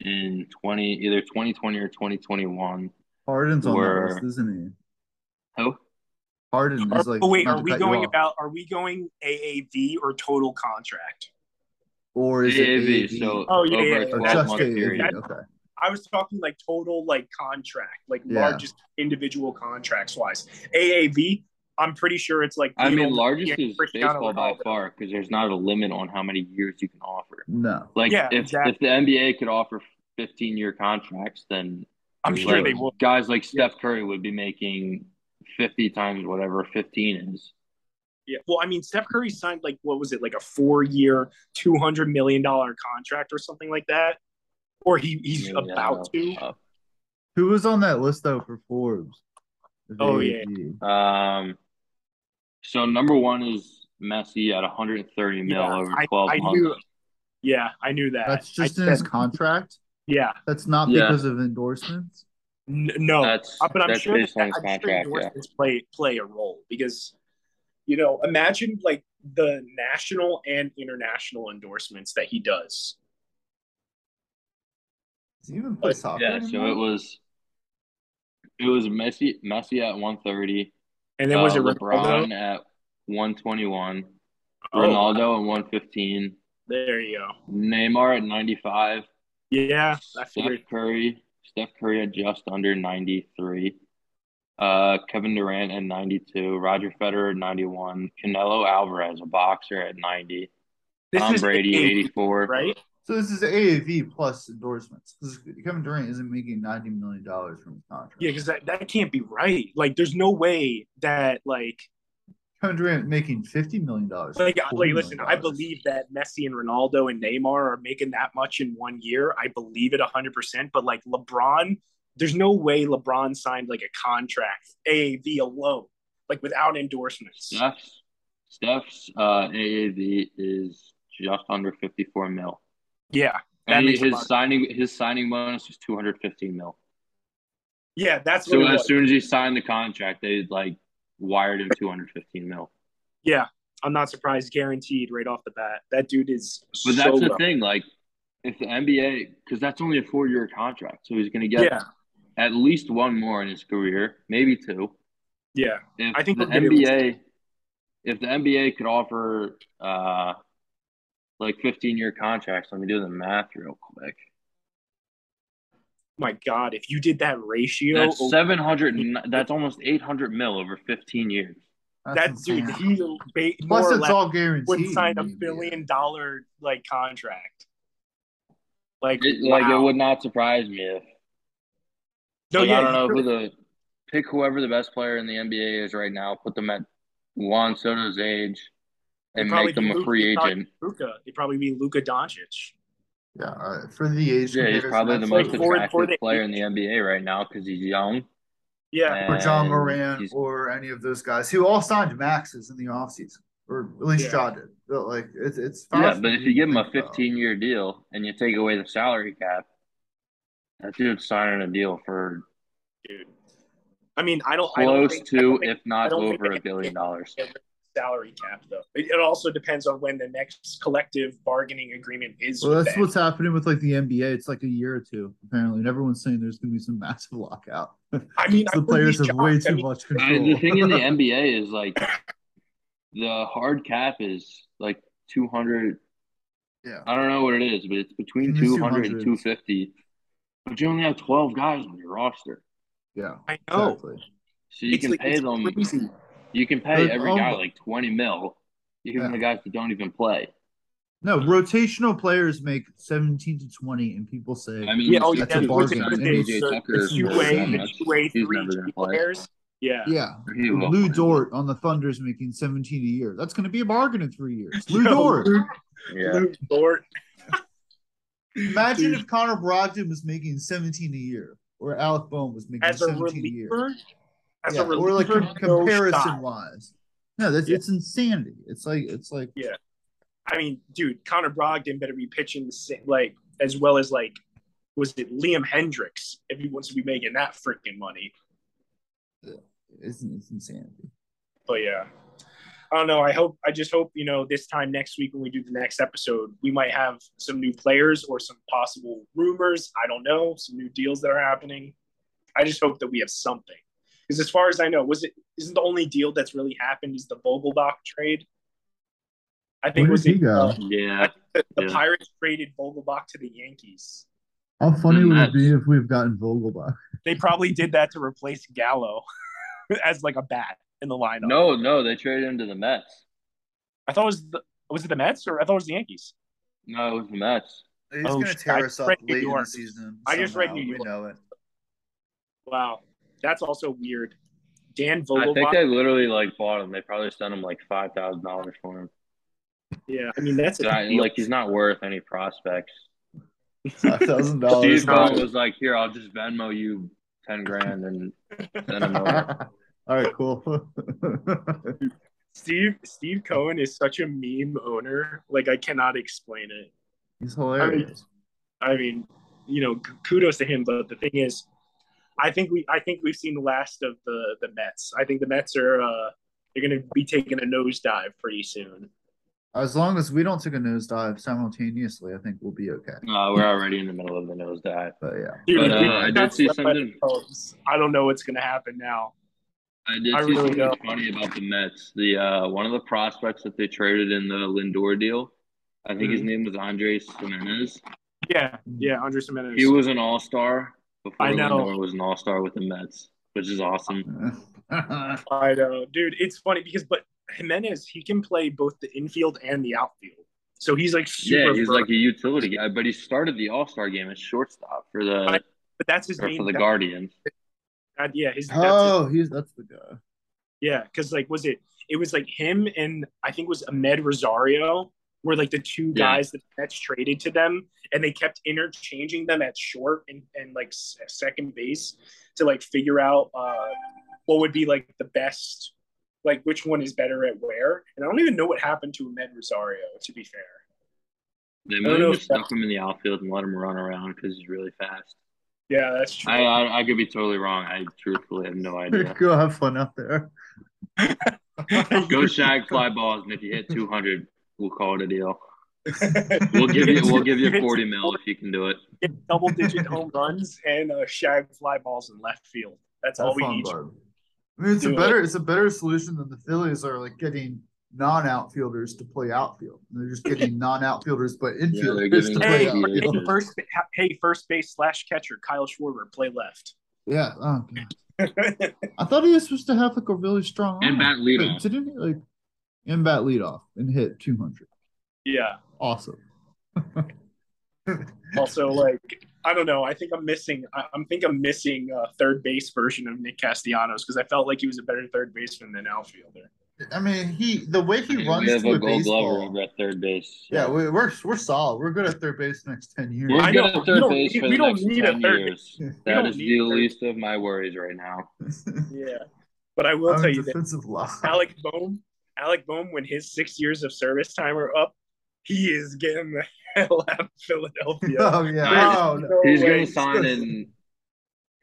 in twenty either twenty twenty or twenty twenty one. Harden's on the list, isn't he? Who? Harden is oh, like. oh wait, are we going about? Are we going AAV or total contract? or is it AAV, AAV? so Oh, yeah, over yeah, yeah. or just month AAV? period. Okay. I was talking like total like contract, like Yeah. largest individual contracts wise. AAV, I'm pretty sure it's like I mean, largest is baseball by far because there's not a limit on how many years you can offer. No. Like Yeah, if exactly. if the NBA could offer 15 year contracts, then I'm sure like, they will. guys like Steph Curry would be making 50 times whatever 15 is. Yeah. Well, I mean, Steph Curry signed like what was it, like a four year, two hundred million dollar contract or something like that, or he he's Yeah, about to. uh, Who was on that list though for Forbes? Of Oh, yeah. Um, so number one is Messi at 130 mil Yeah, over I- 12 I months. knew- Yeah, I knew that. That's just I in his contract. Yeah. That's not Yeah. because of endorsements. N- no, That's Uh, but I'm that's sure based that, on his I'm sure contract. Yeah. endorsements play play a role because you know imagine like the national and international endorsements that he does. Does he even play But, soccer? Yeah. So it was it was Messi Messi at 130. And then was uh, it LeBron Ronaldo? at 121. Oh, Ronaldo at 115. there you go. Neymar at 95. Yeah, I figured. Steph Curry. Steph Curry at just under 93. Uh, Kevin Durant at 92. Roger Federer at 91. Canelo Alvarez, a boxer, at 90. This Tom Brady, 84. right? So this is AAV plus endorsements because Kevin Durant isn't making ninety million dollars from his contract. Yeah, because that, that can't be right. Like, there's no way that like Kevin Durant making fifty million dollars. like like listen. I believe that Messi and Ronaldo and Neymar are making that much in one year. I believe it hundred percent. But like LeBron, there's no way LeBron signed like a contract AAV alone, like without endorsements. Steph's, Steph's uh, AAV is just under 54 mil. Yeah, And his signing his signing bonus was 215 mil. yeah, that's what So as was. soon as he signed the contract, they like wired him 215 mil. Yeah, I'm not surprised. Guaranteed right off the bat. That dude is. But so that's the thing, like if the NBA, because that's only a four year contract, so he's going to get Yeah, at least one more in his career, maybe two. yeah. If I think the he'll get at least NBA, if the NBA could offer uh like 15 year contracts, let me do the math real quick. My God, if you did that ratio, That's over- 700. That's almost 800 mil over 15 years. That's dude, he ba- Plus, it's all guaranteed. would sign a in the NBA. billion dollar like contract. Like, It, Like it would not surprise me if. No, like, yeah, I don't you know who the pick whoever the best player in the NBA is right now. Put them at Juan Soto's age, and It'd probably make them a free it'd agent. be Luka. It'd probably be Luka Doncic. Yeah, uh, for the age. Yeah, he's probably the most like attractive for the player in the NBA right now because he's young. Yeah, or Ja Morant or any of those guys who all signed maxes in the offseason. Or at least Yeah. Ja did. But like it's it's Yeah, but if you give him a to think about. 15 year deal and you take away the salary cap, that dude's signing a deal for dude. I mean, I don't. I don't close think, I to, don't think if not I don't think over a billion dollars. Salary cap though. It, it also depends on when the next collective bargaining agreement is. Well, that's them. what's happening with like the NBA. It's like a year or two apparently, and everyone's saying there's going to be some massive lockout. I mean, the I players have way shocked. I too mean, much I, control. the thing in the <laughs> NBA is like the hard cap is like 200. yeah, I don't know what it is, but it's between In 200 and 250. But you only have 12 guys on your roster. yeah, I know. exactly. So you It's can like- pay it's them, crazy. You can pay every oh, guy like 20 mil, even Yeah. the guys that don't even play. No, rotational players make 17 to 20, and people say I mean, Yeah, oh, you That's see a bargain. signing And it's- it's two more way, than the much. two way, three never gonna key play. players. Yeah. yeah. Lu play. Dort on the Thunder's making 17 a year. That's going to be a bargain in three years. Lu <laughs> Dort. Lu- Yeah. Lu Dort. <laughs> Imagine Dude. if Connor Brogdon was making 17 a year, or Alec Bohm was making As a 17 a year. As Yeah, a reliever, or like com- comparison wise. No, that's Yeah. it's insanity. It's like it's like yeah. I mean, dude, Connor Brogdon better be pitching the same, like as well as like was it Liam Hendriks if he wants to be making that freaking money. It's, it's insanity. But yeah, I don't know. I hope I just hope you know this time next week when we do the next episode, we might have some new players or some possible rumors. I don't know, some new deals that are happening. I just hope that we have something. Because as far as I know, was it isn't the only deal that's really happened is the Vogelbach trade. I think Where was he it, go? uh, Yeah. the, the Yeah. Pirates traded Vogelbach to the Yankees. How funny The would it be if we've gotten Vogelbach? They probably did that to replace Gallo <laughs> as like a bat in the lineup. No, no, they traded him to the Mets. I thought it was the was it the Mets or I thought it was the Yankees. No, it was the Mets. He's Oh, gonna tear I us up read New late in the York. season. I just read somehow. New We know it. Wow, that's also weird. Dan I think they literally like bought him. They probably sent him like five thousand dollars for him. yeah, I mean that's a I- like he's not worth any prospects. Five thousand dollars. Steve Cohen was like, "Here, I'll just Venmo you ten grand and send him over." <laughs> All right, cool. Steve Steve Cohen is such a meme owner. Like I cannot explain it. He's hilarious. I mean, you know, kudos to him. But the thing is, I think we I think we've seen the last of the the Mets. I think the Mets are uh they're going to be taking a nosedive pretty soon. As long as we don't take a nosedive simultaneously, I think we'll be okay. Uh, we're already in the middle of the nosedive. But yeah, Dude, But, uh, I did see swept by the something- I don't know what's going to happen now. I did I see really something don't. funny about the Mets. The uh, one of the prospects that they traded in the Lindor deal, I think his Mhm. name was Andrés Giménez. Yeah, yeah, Andrés Giménez. He was an All Star before I know. Lindor was an All Star with the Mets, which is awesome. <laughs> I know, dude. It's funny because, but Giménez, he can play both the infield and the outfield. So he's like super. Yeah, he's ver- like a utility guy, but he started the All Star game as shortstop for the I- but that's his or main. for the Guardians. that- yeah, his. That's his, oh, he's that's the guy. yeah, because like, was it? It was like him and I think it was Amed Rosario were like the two Yeah. guys that the Mets traded to them, and they kept interchanging them at short and and like second base to like figure out uh what would be like the best. Like which one is better at where, and I don't even know what happened to Amed Rosario. To be fair, They might have just stuck him in the outfield and let him run around because he's really fast. yeah, that's true. I, I I could be totally wrong. I truthfully have no idea. <laughs> Go have fun out there. <laughs> Go shag fly balls, and if you hit 200, we'll call it a deal. <laughs> We'll give you we'll give you 40 mil if you can do it. Get double digit home runs and uh, shag fly balls in left field. That's all Have we fun, need. bud. I mean, it's a Do better it's a better solution than the Phillies are like getting non-outfielders to play outfield. They're just getting <laughs> non-outfielders but infielders giving to play Hey, outfield. yeah. first, hey, first base slash catcher Kyle Schwarber play left. Yeah. Oh, God. <laughs> I thought he was supposed to have like a really strong And bat But leadoff. Didn't he like in bat leadoff and hit 200? yeah. Awesome. <laughs> Also, like I don't know. I think I'm missing. I, I'm think I'm missing a third base version of Nick Castellanos because I felt like he was a better third baseman than outfielder. I mean, he the way he we runs have to a a gold glover baseball. over at third base. Yeah, we, we're we're solid. We're good at third base the next ten years. We're I good know, at third base for we the don't next need a 10 third years. <laughs> We That don't is need the least of my worries right now. Yeah, but I will I'm tell you that defensive line. Alec Bohm, Alec Bohm, when his six years of service time are up, he is getting the <laughs> hell out of Philadelphia. <laughs> Oh yeah. There's Oh, no. no He's way. gonna sign <laughs> in.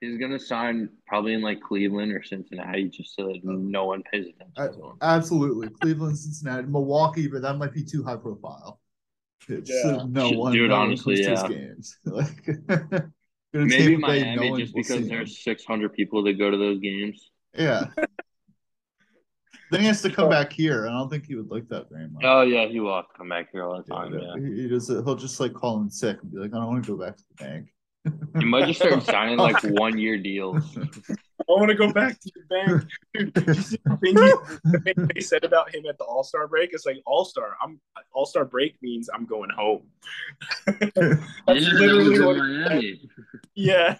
He's gonna sign probably in like Cleveland or Cincinnati, just so that no one pays attention I- to him. Absolutely. Cleveland, Cincinnati, Milwaukee, but that might be too high profile. It's, Yeah. uh, no Dude, one, no one honestly, comes to his yeah. games. like, Maybe Tampa Bay, no just because there's 600 people that go to those games. Yeah. Then he has to come back here. I don't think he would like that very much. Oh yeah, he will have to come back here all the Yeah, time. Yeah, He, he does. He'll just like call in sick and be like, "I don't want to go back to the bank." he might just start <laughs> signing like one year deals. <laughs> I want to go back to the bank. Dude, did you see the thing, he- the thing they said about him at the All Star break? It's like All Star. I'm All Star break means I'm going home. <laughs> That's Yeah, that was literally in what. Miami. Yeah.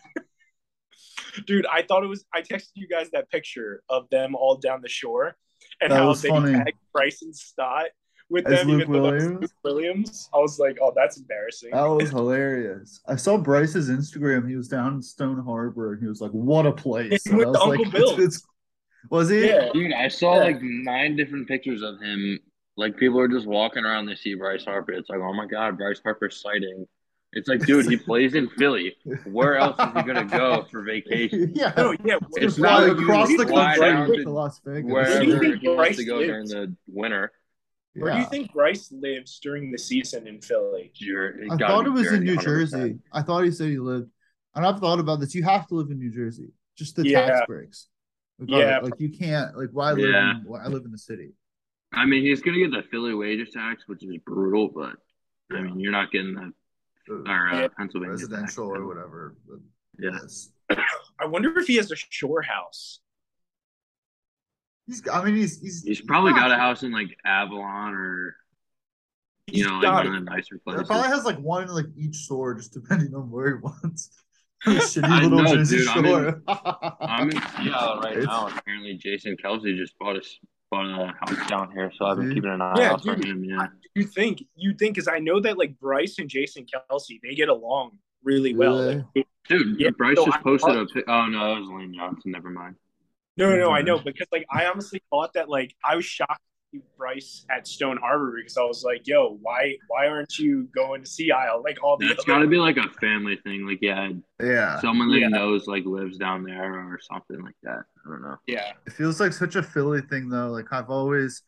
Dude, I thought it was. I texted you guys that picture of them all down the shore, and That how was they funny. tagged Bryson Stott with As them, Luke even though it's Williams? Luke Williams. I was like, oh, that's embarrassing. That was hilarious. I saw Bryce's Instagram. He was down in Stone Harbor and he was like, "What a place!" Yeah, And with I was Uncle like, Bill. It's, it's- was he? Yeah. Dude, I saw Yeah. like nine different pictures of him. Like people are just walking around, they see Bryce Harper. It's like, oh my god, Bryce Harper sighting. It's like, dude, he <laughs> plays in Philly. Where else is he gonna go <laughs> for vacation? yeah. No, yeah. It's Fly not like across the country to to Las Vegas. Wherever do you think he Bryce to go during the winter. Where do you think Bryce lives during the season in Philly? I thought it was in New 100%. Jersey. I thought he said he lived, and I've thought about this. You have to live in New Jersey, just the Yeah. tax breaks. Like, Yeah. like you can't. Like, why live? Yeah. In, why I live in the city. I mean, he's gonna get the Philly wages tax, which is brutal, but I mean, you're not getting the or uh, Yeah. Pennsylvania tax. residential or whatever. but Yeah. yes. I wonder if he has a shore house. He's. I mean, he's. He's, He's probably got a house in like Avalon or you know, like got one it. of the nicer He places. probably has like one in like each store, just depending on where he wants. <laughs> Shitty I little know, Jersey dude, I'm shore. I'm in <laughs> Seattle right It's- now. Apparently, Jason Kelce just bought a bought a uh, house down here, so I've been keeping an eye Yeah, out for him. Yeah, You think? You think? Because I know that like Bryce and Jason Kelce, they get along really well. Really? Like, dude. Yeah, Bryce so just posted thought- a. pic- Oh no, that was Lane Johnson. Never mind. no, no, no. I know because like I honestly thought that like I was shocked to see Bryce at Stone Harbor because I was like, yo, why why aren't you going to Sea Isle like all the That's other got to be like a family thing. Like, yeah, Yeah. someone that Yeah. knows like lives down there or something like that. I don't know. yeah. It feels like such a Philly thing though. Like I've always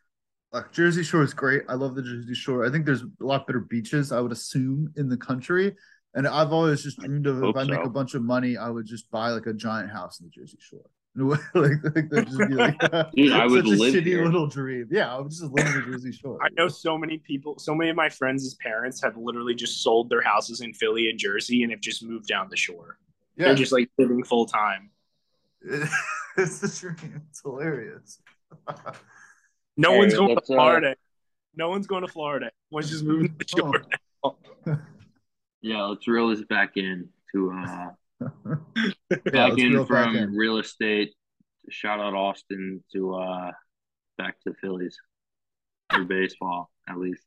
like Jersey Shore is great. I love the Jersey Shore. I think there's a lot better beaches, I would assume, in the country. And I've always just dreamed of if hope I make a bunch of money, I would just buy like a giant house in the Jersey Shore. <laughs> like, like just be like <laughs> Dude, I would such a shitty here. little dream. Yeah, I would just live in the Jersey Shore. I know so many people, so many of my friends' parents have literally just sold their houses in Philly and Jersey and have just moved down the shore. Yeah, They're just like living full time. <laughs> it's the dream. It's hilarious. No Hey, one's going to let's, uh, Florida. No one's going to Florida. One's just moving to the shore. Yeah, let's reel this back in to uh <laughs> Yeah, back let's in reel back from in. real estate. Shout out Austin to uh back to the Phillies for baseball at least.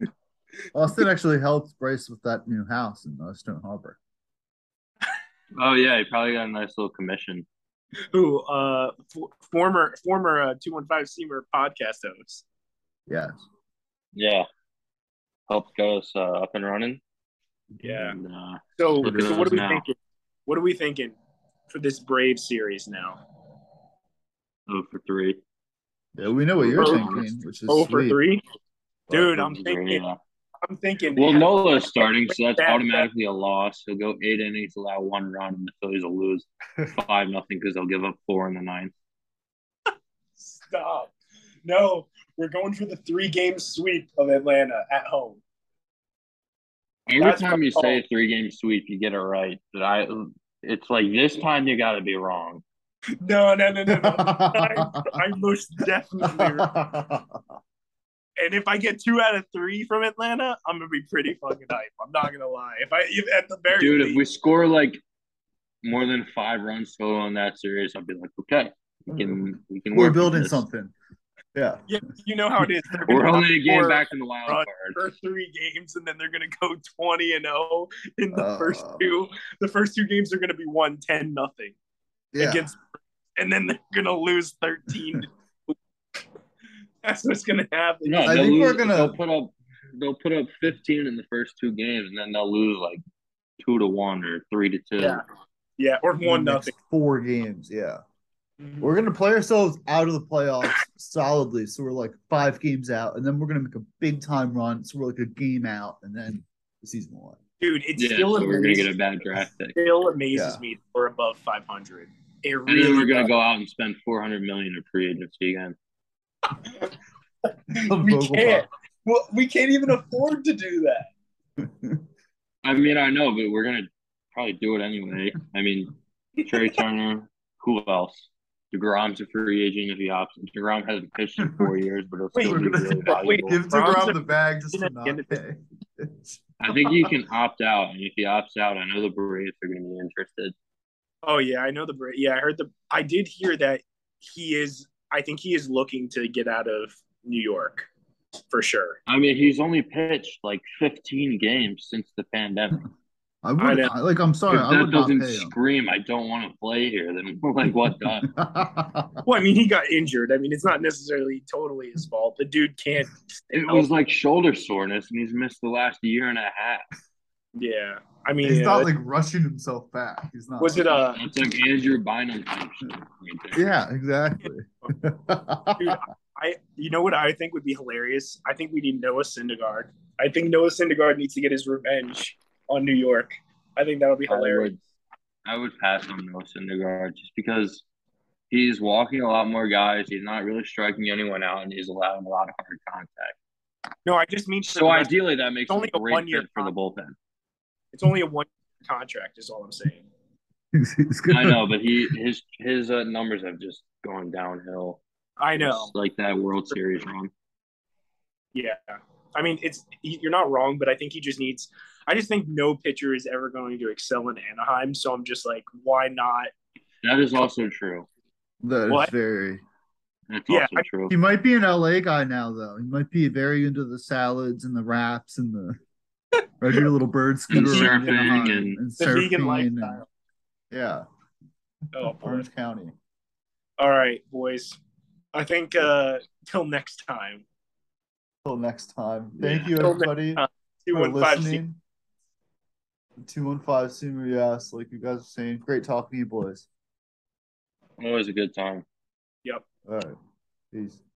<laughs> Austin actually helped Bryce with that new house in uh, Stone Harbor. Oh yeah, he probably got a nice little commission. Who, uh, f- former former uh, two one five Seamer podcast host. Yes. Yeah, helped get us uh, up and running. Yeah. And, uh, So, so what are we now. thinking? What are we thinking for this Brave series now? oh for three. Yeah, we know what you're Oh, thinking, which is Oh for three, dude. I'm Yeah. thinking. I'm thinking. Well, Nola's starting, so that's automatically a loss. He'll go eight innings, allow one run, and the Phillies will lose <laughs> five nothing because they'll give up four in the ninth. Stop. No, we're going for the three game sweep of Atlanta at home. Every That's time you what- say a three game sweep, you get it right. But I, it's like this time you got to be wrong. <laughs> No, no, no, no, no. I, I most definitely. Wrong. <laughs> And if I get two out of three from Atlanta, I'm gonna be pretty fucking hype. I'm not gonna lie. If I if at the very Dude, if we score like more than five runs total in that series, I'll be like, okay, we can mm. we can. We're work building something. Yeah. yeah, you know how it is. They're We're only a game back in the wild run card. for three games, and then they're gonna go twenty and zero in the first Uh. two. The first two games are gonna be one ten nothing Yeah. against, and then they're gonna lose thirteen. That's what's gonna happen. No, I they'll think we're gonna- They'll put up. They'll put up 15 in the first two games, and then they'll lose like two to one or three to two. Yeah. Yeah, or one nothing. Four games. Yeah. Mm-hmm. We're gonna play ourselves out of the playoffs solidly. So we're like five games out, and then we're gonna make a big time run. So we're like a game out, and then the season will end. Dude, it Yeah, still so we're gonna get a bad draft pick, still amazes Yeah. me we're above 500. It and really then we're gonna does. go out and spend 400 million in free agency again. <laughs> we can't. Well, we can't even afford to do that. <laughs> I mean, I know, but we're gonna probably do it anyway. I mean, Trea Turner, who else? Degrom's a free agent if he opts. Degrom hasn't pitched in four <laughs> years, but he'll Wait, still be we're gonna- really <laughs> wait, valuable. Give DeGrom the bag just to not end of pay. I think he can opt out, and if he opts out, I know the Braves are gonna be interested. Oh yeah, I know the. Braves. Yeah, I heard the. I did hear that he is. I think he is looking to get out of New York, for sure. I mean, he's only pitched like 15 games since the pandemic. I would know. I like. I'm sorry. if I that would not doesn't pay him. scream, I don't want to play here. Then <laughs> like what does? <laughs> Well, I mean, he got injured. I mean, it's not necessarily totally his fault. The dude can't. It was like shoulder soreness, and he's missed the last year and a half. Yeah. I mean, He's uh, not like rushing himself back. He's not. was it uh It's like Andrew Bynum right. Yeah, exactly. <laughs> Dude, I you know what I think would be hilarious? I think we need Noah Syndergaard. I think Noah Syndergaard needs to get his revenge on New York. I think that would be I hilarious. would, I would pass on Noah Syndergaard just because he's walking a lot more guys. He's not really striking anyone out, and he's allowing a lot of hard contact. No, I just mean So ideally, that makes only him a a great one-year fit for the bullpen. it's only a one year contract, is all I'm saying. <laughs> He's- he's gonna- I know, but he his his uh, numbers have just gone downhill. I know. Just like that World Series run. Yeah. I mean, it's you're not wrong, but I think he just needs. I just think no pitcher is ever going to excel in Anaheim. So I'm just like, why not? That is also true. That is What? very. That's Yeah, also true. He might be an LA guy now, though. He might be very into the salads and the wraps and the <laughs> ride your little bird scooter around surfing Anaheim and- and The vegan surfing and- lifestyle. yeah, Oh, boy. Orange County. All right, boys. I think uh till next time. Until next time. Thank Yeah. you, everybody, time. For one five. Listening. Two one five Seamer, yes, like you guys are saying. Great talking to you boys. Always a good time. Yep. All right, peace.